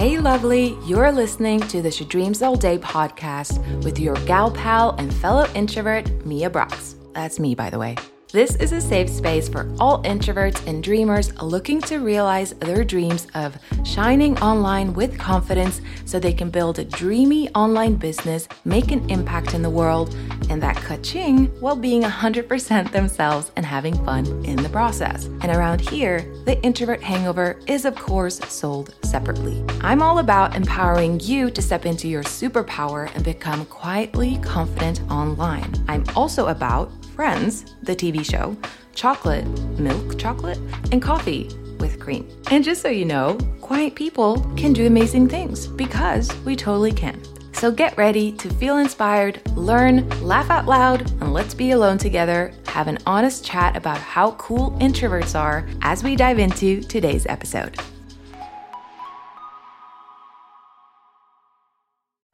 Hey, lovely, you're listening to the She Dreams All Day podcast with your gal pal and fellow introvert, Mia Brox. That's me, by the way. This is a safe space for all introverts and dreamers looking to realize their dreams of shining online with confidence so they can build a dreamy online business, make an impact in the world, and that ka-ching while being 100% themselves and having fun in the process. And around here, the introvert hangover is, of course, sold separately. I'm all about empowering you to step into your superpower and become quietly confident online. I'm also about Friends, the TV show, chocolate, milk chocolate, and coffee with cream. And just so you know, quiet people can do amazing things because we totally can. So get ready to feel inspired, learn, laugh out loud, and let's be alone together, have an honest chat about how cool introverts are as we dive into today's episode.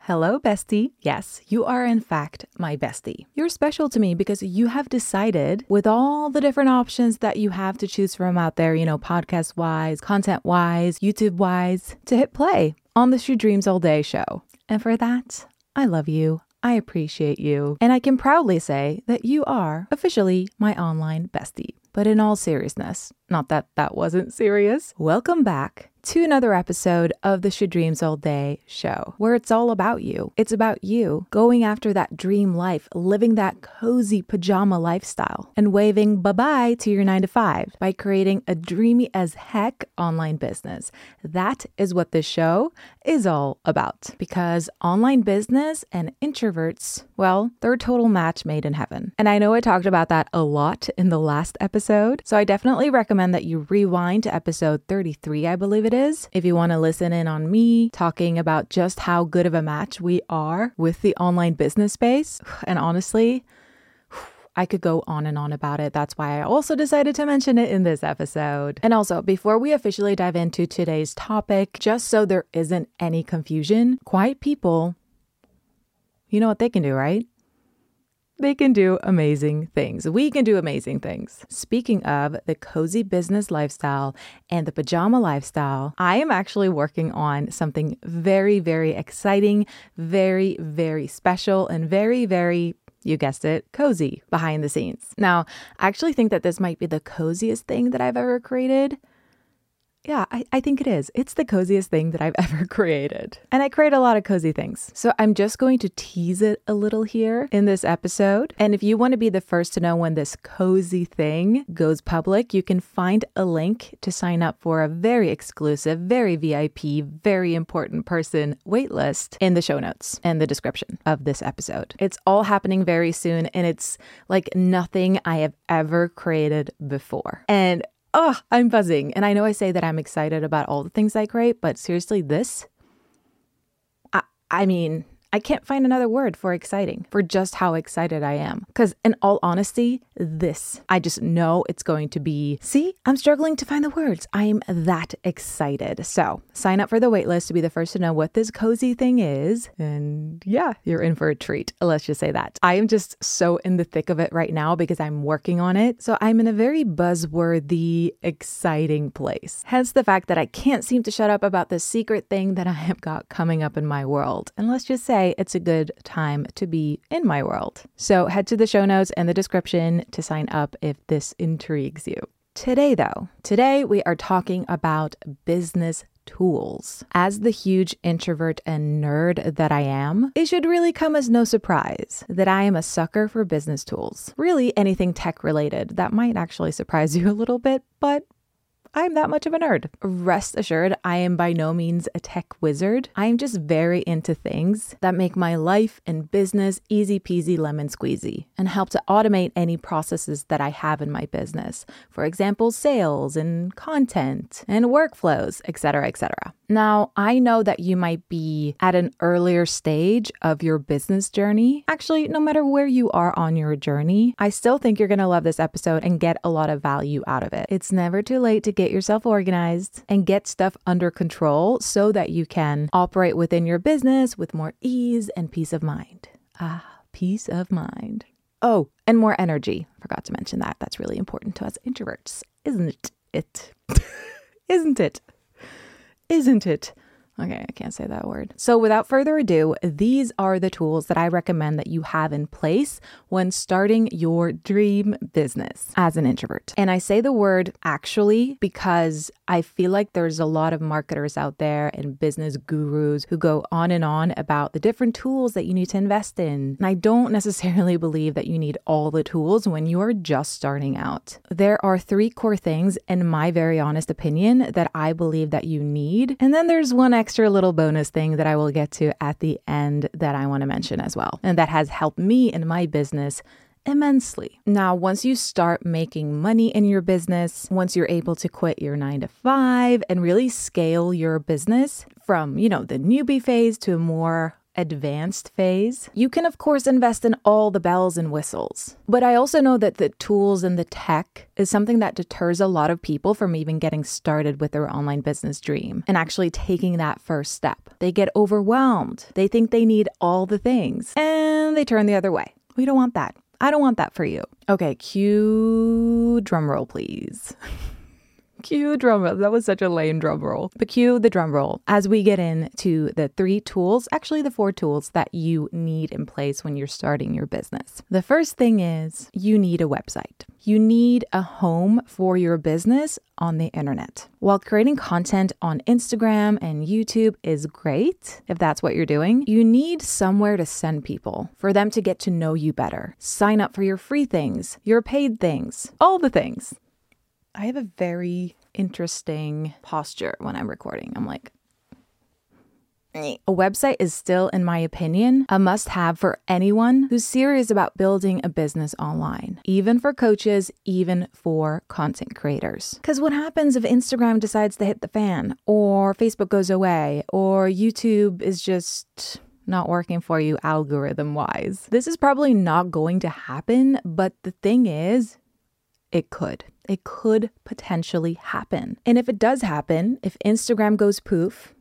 Hello, bestie. Yes, you are in fact my bestie. You're special to me because you have decided, with all the different options that you have to choose from out there, you know, podcast wise, content wise, YouTube wise, to hit play on the She Dreams All Day show. And for that, I love you. I appreciate you. And I can proudly say that you are officially my online bestie. But in all seriousness, not that that wasn't serious, welcome back to another episode of the She Dreams All Day show, where it's all about you. It's about you going after that dream life, living that cozy pajama lifestyle, and waving bye bye to your nine to five by creating a dreamy as heck online business. That is what this show is all about. Because online business and introverts, well, they're a total match made in heaven. And I know I talked about that a lot in the last episode, so I definitely recommend that you rewind to episode 33, I believe it is, if you want to listen in on me talking about just how good of a match we are with the online business space. And honestly, I could go on and on about it. That's why I also decided to mention it in this episode. And also, before we officially dive into today's topic, just so there isn't any confusion, quiet people, you know what they can do, right? They can do amazing things. We can do amazing things. Speaking of the cozy business lifestyle and the pajama lifestyle, I am actually working on something very, very exciting, very, very special, and very, very you guessed it, cozy behind the scenes. Now, I actually think that this might be the coziest thing that I've ever created. Yeah, I, I think it is. It's the coziest thing that I've ever created. And I create a lot of cozy things. So I'm just going to tease it a little here in this episode. And if you want to be the first to know when this cozy thing goes public, you can find a link to sign up for a very exclusive, very VIP, very important person waitlist in the show notes and the description of this episode. It's all happening very soon and it's like nothing I have ever created before. And oh, I'm buzzing. And I know I say that I'm excited about all the things I create, but seriously, this, I, I mean, I can't find another word for exciting, for just how excited I am. Because, in all honesty, this, I just know it's going to be. See, I'm struggling to find the words. I'm that excited. So, sign up for the waitlist to be the first to know what this cozy thing is. And yeah, you're in for a treat. Let's just say that. I am just so in the thick of it right now because I'm working on it. So, I'm in a very buzzworthy, exciting place. Hence the fact that I can't seem to shut up about this secret thing that I have got coming up in my world. And let's just say, it's a good time to be in my world. So head to the show notes and the description to sign up if this intrigues you. Today, though, today we are talking about business tools. As the huge introvert and nerd that I am, it should really come as no surprise that I am a sucker for business tools. Really, anything tech related. That might actually surprise you a little bit, but I'm that much of a nerd. Rest assured, I am by no means a tech wizard. I am just very into things that make my life and business easy peasy lemon squeezy and help to automate any processes that I have in my business. For example, sales and content and workflows, etc., etc. Now, I know that you might be at an earlier stage of your business journey. Actually, no matter where you are on your journey, I still think you're going to love this episode and get a lot of value out of it. It's never too late to get yourself organized and get stuff under control so that you can operate within your business with more ease and peace of mind. Ah, peace of mind. Oh, and more energy. Forgot to mention that. That's really important to us introverts, isn't it? It. isn't it? Isn't it? Okay, I can't say that word. So, without further ado, these are the tools that I recommend that you have in place when starting your dream business as an introvert. And I say the word actually because I feel like there's a lot of marketers out there and business gurus who go on and on about the different tools that you need to invest in. And I don't necessarily believe that you need all the tools when you are just starting out. There are three core things, in my very honest opinion, that I believe that you need. And then there's one little bonus thing that I will get to at the end that I want to mention as well. And that has helped me in my business immensely. Now, once you start making money in your business, once you're able to quit your nine to five and really scale your business from, you know, the newbie phase to a more advanced phase, you can, of course, invest in all the bells and whistles. But I also know that the tools and the tech is something that deters a lot of people from even getting started with their online business dream and actually taking that first step. They get overwhelmed, they think they need all the things, and they turn the other way. We don't want that. I don't want that for you. Okay, cue drum roll, please. cue drum roll. That was such a lame drum roll. But cue the drum roll as we get into the three tools, actually, the four tools that you need in place when you're starting your business. The first thing is you need a website. You need a home for your business on the internet. While creating content on Instagram and YouTube is great, if that's what you're doing, you need somewhere to send people for them to get to know you better. Sign up for your free things, your paid things, all the things. I have a very interesting posture when I'm recording. I'm like, a website is still, in my opinion, a must have for anyone who's serious about building a business online, even for coaches, even for content creators. Because what happens if Instagram decides to hit the fan, or Facebook goes away, or YouTube is just not working for you algorithm wise? This is probably not going to happen, but the thing is, it could. It could potentially happen. And if it does happen, if Instagram goes poof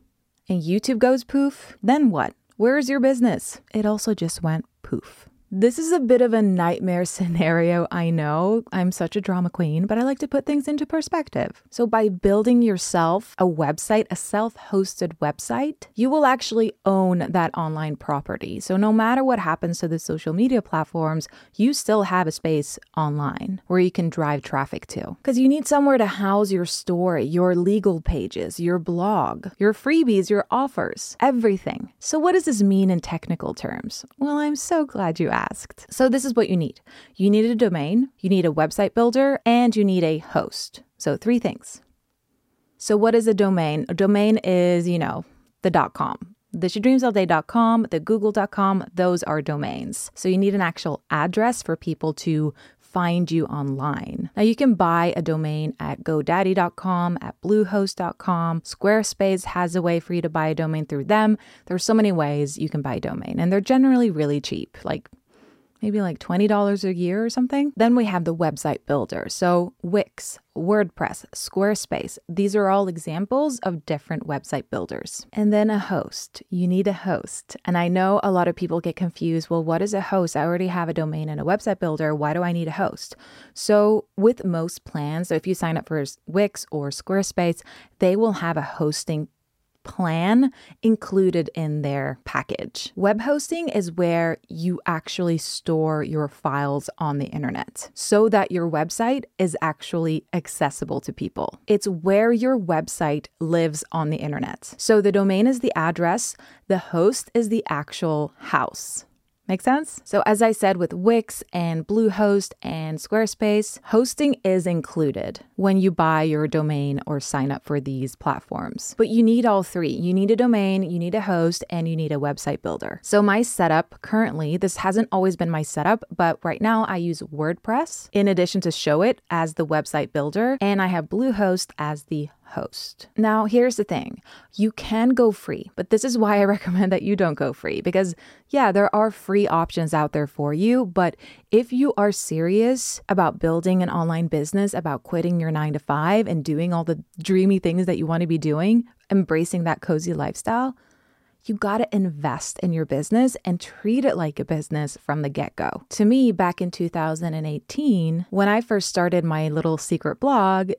and YouTube goes poof, then what? Where's your business? It also just went poof. This is a bit of a nightmare scenario, I know. I'm such a drama queen, but I like to put things into perspective. So, by building yourself a website, a self hosted website, you will actually own that online property. So, no matter what happens to the social media platforms, you still have a space online where you can drive traffic to. Because you need somewhere to house your story, your legal pages, your blog, your freebies, your offers, everything. So, what does this mean in technical terms? Well, I'm so glad you asked. So, this is what you need you need a domain, you need a website builder, and you need a host. So, three things. So, what is a domain? A domain is, you know, the .com. The shedreamsallday.com, the google.com, those are domains. So you need an actual address for people to find you online. Now, you can buy a domain at GoDaddy.com, at Bluehost.com. Squarespace has a way for you to buy a domain through them. There's so many ways you can buy a domain, and they're generally really cheap, like maybe like $20 a year or something. Then we have the website builder. So Wix, WordPress, Squarespace, these are all examples of different website builders. And then a host. You need a host. And I know a lot of people get confused. Well, what is a host? I already have a domain and a website builder. Why do I need a host? So, with most plans, so if you sign up for Wix or Squarespace, they will have a hosting plan included in their package. Web hosting is where you actually store your files on the internet so that your website is actually accessible to people. It's where your website lives on the internet. So the domain is the address, the host is the actual house. Make sense? So, as I said with Wix and Bluehost and Squarespace, hosting is included when you buy your domain or sign up for these platforms. But you need all three you need a domain, you need a host, and you need a website builder. So, my setup currently, this hasn't always been my setup, but right now I use WordPress in addition to Showit as the website builder, and I have Bluehost as the host. Now, here's the thing you can go free, but this is why I recommend that you don't go free because, yeah, there are free options out there for you. But if you are serious about building an online business, about quitting your nine to five and doing all the dreamy things that you want to be doing, embracing that cozy lifestyle, you got to invest in your business and treat it like a business from the get go. To me, back in 2018, when I first started my little secret blog,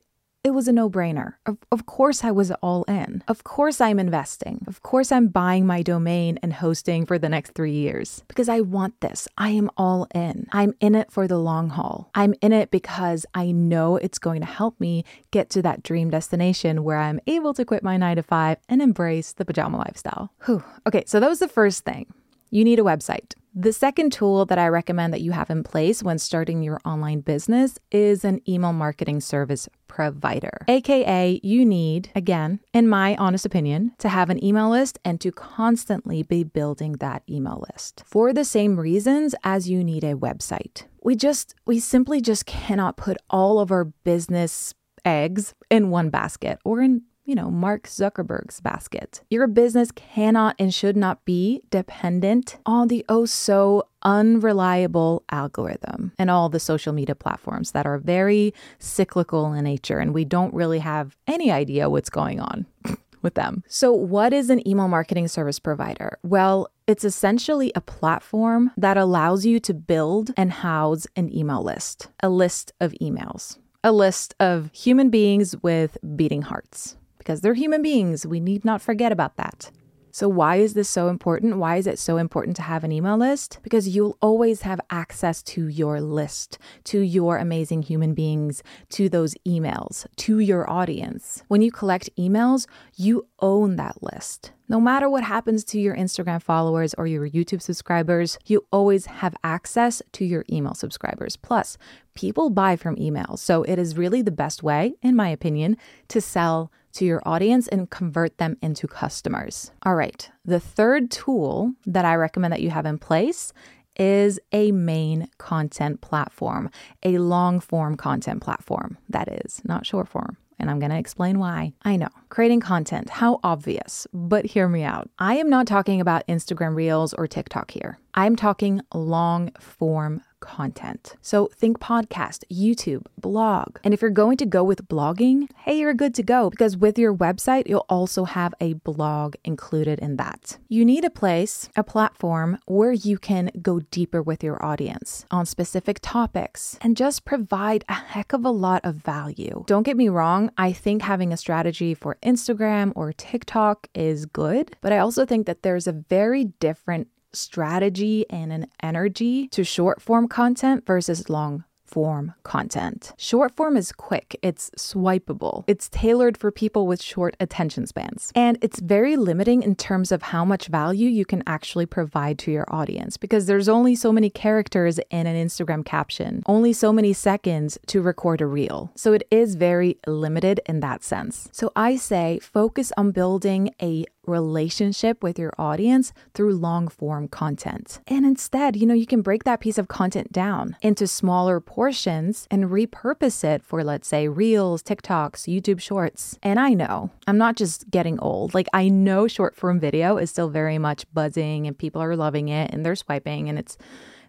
it was a no brainer. Of, of course, I was all in. Of course, I'm investing. Of course, I'm buying my domain and hosting for the next three years because I want this. I am all in. I'm in it for the long haul. I'm in it because I know it's going to help me get to that dream destination where I'm able to quit my nine to five and embrace the pajama lifestyle. Whew. Okay, so that was the first thing. You need a website. The second tool that I recommend that you have in place when starting your online business is an email marketing service provider. AKA, you need, again, in my honest opinion, to have an email list and to constantly be building that email list for the same reasons as you need a website. We just, we simply just cannot put all of our business eggs in one basket or in you know, Mark Zuckerberg's basket. Your business cannot and should not be dependent on the oh so unreliable algorithm and all the social media platforms that are very cyclical in nature and we don't really have any idea what's going on. with them. So, what is an email marketing service provider? Well, it's essentially a platform that allows you to build and house an email list, a list of emails, a list of human beings with beating hearts because they're human beings. We need not forget about that. So, why is this so important? Why is it so important to have an email list? Because you'll always have access to your list, to your amazing human beings, to those emails, to your audience. When you collect emails, you own that list. No matter what happens to your Instagram followers or your YouTube subscribers, you always have access to your email subscribers. Plus, people buy from emails. So, it is really the best way, in my opinion, to sell to your audience and convert them into customers. All right, the third tool that I recommend that you have in place is a main content platform, a long form content platform, that is, not short form. And I'm going to explain why. I know, creating content, how obvious, but hear me out. I am not talking about Instagram Reels or TikTok here. I'm talking long form content. So think podcast, YouTube, blog. And if you're going to go with blogging, hey, you're good to go because with your website, you'll also have a blog included in that. You need a place, a platform where you can go deeper with your audience on specific topics and just provide a heck of a lot of value. Don't get me wrong, I think having a strategy for Instagram or TikTok is good, but I also think that there's a very different strategy and an energy to short form content versus long form content. Short form is quick, it's swipeable, it's tailored for people with short attention spans, and it's very limiting in terms of how much value you can actually provide to your audience because there's only so many characters in an Instagram caption, only so many seconds to record a reel. So it is very limited in that sense. So I say focus on building a relationship with your audience through long form content. And instead, you know, you can break that piece of content down into smaller portions and repurpose it for, let's say, Reels, TikToks, YouTube Shorts. And I know I'm not just getting old. Like, I know short form video is still very much buzzing and people are loving it and they're swiping and it's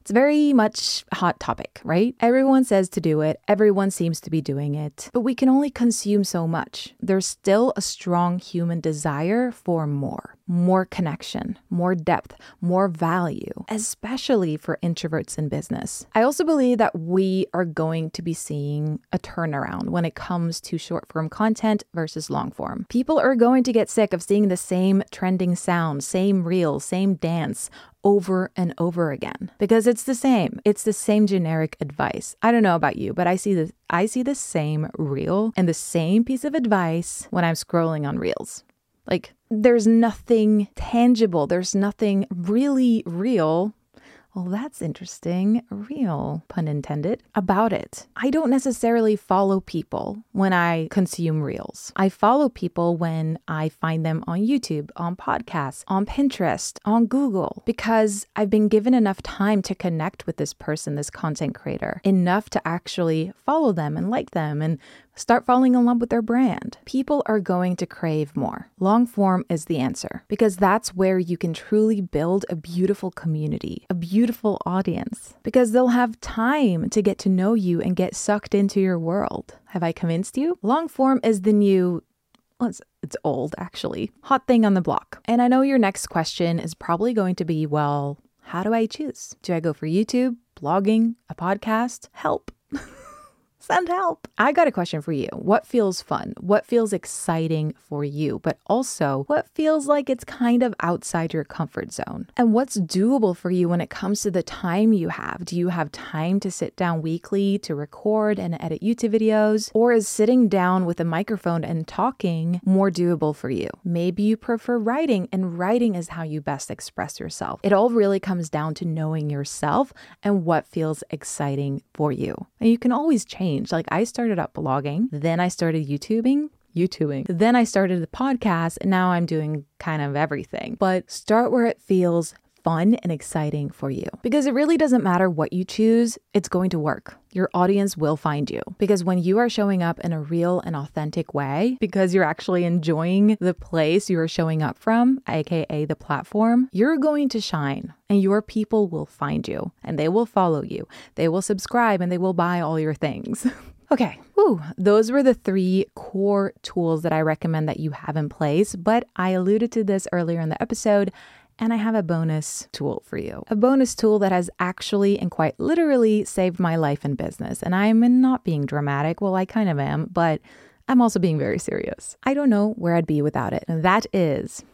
it's very much a hot topic, right? Everyone says to do it, everyone seems to be doing it, but we can only consume so much. There's still a strong human desire for more more connection, more depth, more value, especially for introverts in business. I also believe that we are going to be seeing a turnaround when it comes to short form content versus long form. People are going to get sick of seeing the same trending sound, same reel, same dance over and over again because it's the same. It's the same generic advice. I don't know about you, but I see the I see the same reel and the same piece of advice when I'm scrolling on reels. Like there's nothing tangible, there's nothing really real well, that's interesting, real, pun intended, about it. I don't necessarily follow people when I consume reels. I follow people when I find them on YouTube, on podcasts, on Pinterest, on Google, because I've been given enough time to connect with this person, this content creator, enough to actually follow them and like them and Start falling in love with their brand. People are going to crave more. Long form is the answer because that's where you can truly build a beautiful community, a beautiful audience, because they'll have time to get to know you and get sucked into your world. Have I convinced you? Long form is the new well, it's, it's old actually, hot thing on the block. And I know your next question is probably going to be well, how do I choose? Do I go for YouTube, blogging, a podcast? Help. Send help. I got a question for you. What feels fun? What feels exciting for you? But also, what feels like it's kind of outside your comfort zone? And what's doable for you when it comes to the time you have? Do you have time to sit down weekly to record and edit YouTube videos? Or is sitting down with a microphone and talking more doable for you? Maybe you prefer writing, and writing is how you best express yourself. It all really comes down to knowing yourself and what feels exciting for you. And you can always change. Like I started up blogging, then I started YouTubing, YouTubing. Then I started the podcast, and now I'm doing kind of everything. But start where it feels fun and exciting for you. Because it really doesn't matter what you choose, it's going to work. Your audience will find you. Because when you are showing up in a real and authentic way, because you're actually enjoying the place you are showing up from, aka the platform, you're going to shine and your people will find you and they will follow you. They will subscribe and they will buy all your things. Okay, those were the three core tools that I recommend that you have in place. But I alluded to this earlier in the episode. And I have a bonus tool for you. A bonus tool that has actually and quite literally saved my life and business. And I'm not being dramatic. Well, I kind of am, but I'm also being very serious. I don't know where I'd be without it. And that is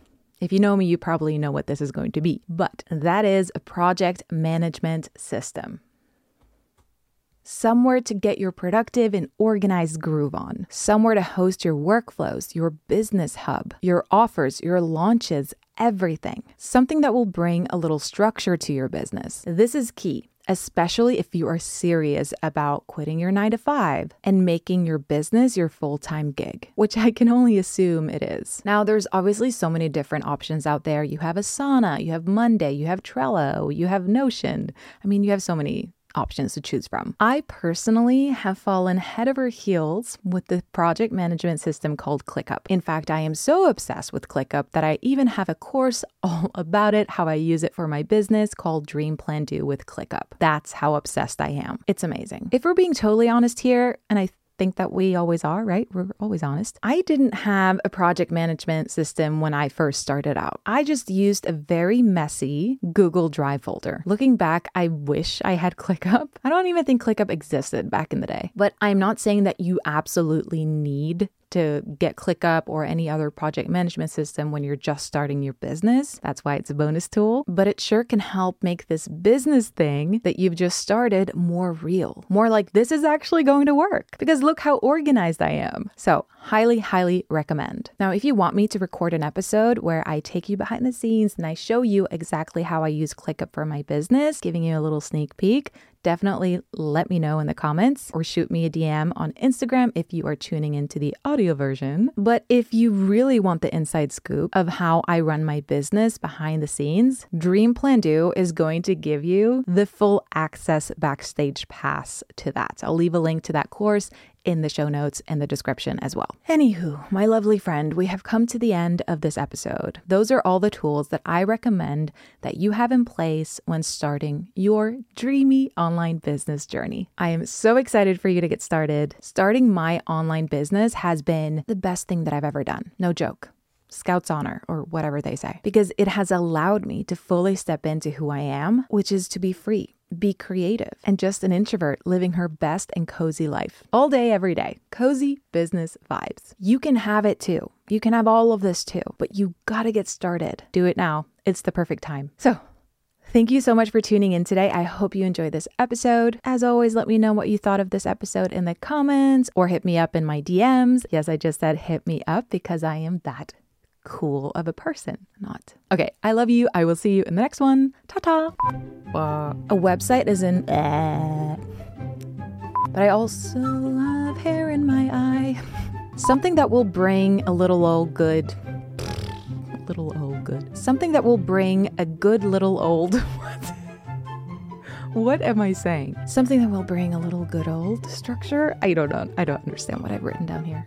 if you know me, you probably know what this is going to be, but that is a project management system. Somewhere to get your productive and organized groove on. Somewhere to host your workflows, your business hub, your offers, your launches, everything. Something that will bring a little structure to your business. This is key especially if you are serious about quitting your nine to five and making your business your full time gig, which I can only assume it is. Now, there's obviously so many different options out there. You have Asana, you have Monday, you have Trello, you have Notion. I mean, you have so many options to choose from. I personally have fallen head over heels with the project management system called ClickUp. In fact, I am so obsessed with ClickUp that I even have a course all about it, how I use it for my business called Dream Plan Do with ClickUp. That's how obsessed I am. It's amazing. If we're being totally honest here, and I think that we always are, right? We're always honest. I didn't have a project management system when I first started out. I just used a very messy Google Drive folder. Looking back, I wish I had ClickUp. I don't even think ClickUp existed back in the day. But I'm not saying that you absolutely need to get ClickUp or any other project management system when you're just starting your business. That's why it's a bonus tool, but it sure can help make this business thing that you've just started more real, more like this is actually going to work because look how organized I am. So, highly, highly recommend. Now, if you want me to record an episode where I take you behind the scenes and I show you exactly how I use ClickUp for my business, giving you a little sneak peek, definitely let me know in the comments or shoot me a DM on Instagram if you are tuning into the audio version. But if you really want the inside scoop of how I run my business behind the scenes, Dream Plan Do is going to give you the full access backstage pass to that. I'll leave a link to that course in the show notes and the description as well. Anywho, my lovely friend, we have come to the end of this episode. Those are all the tools that I recommend that you have in place when starting your dreamy online business journey. I am so excited for you to get started. Starting my online business has been the best thing that I've ever done. No joke. Scout's honor, or whatever they say, because it has allowed me to fully step into who I am, which is to be free be creative, and just an introvert living her best and cozy life. All day, every day. Cozy business vibes. You can have it too. You can have all of this too, but you gotta get started. Do it now. It's the perfect time. So, Thank you so much for tuning in today. I hope you enjoyed this episode. As always, let me know what you thought of this episode in the comments or hit me up in my DMs. Yes, I just said hit me up because I am that cool of a person. Not. Okay, I love you. I will see you in the next one. Ta ta. Uh, a website is an eh. But I also have hair in my eye. Something that will bring a little old good. Little old good. Something that will bring a good little old. what? What am I saying? Something that will bring a little good old structure? I don't know. I don't understand what I've written down here.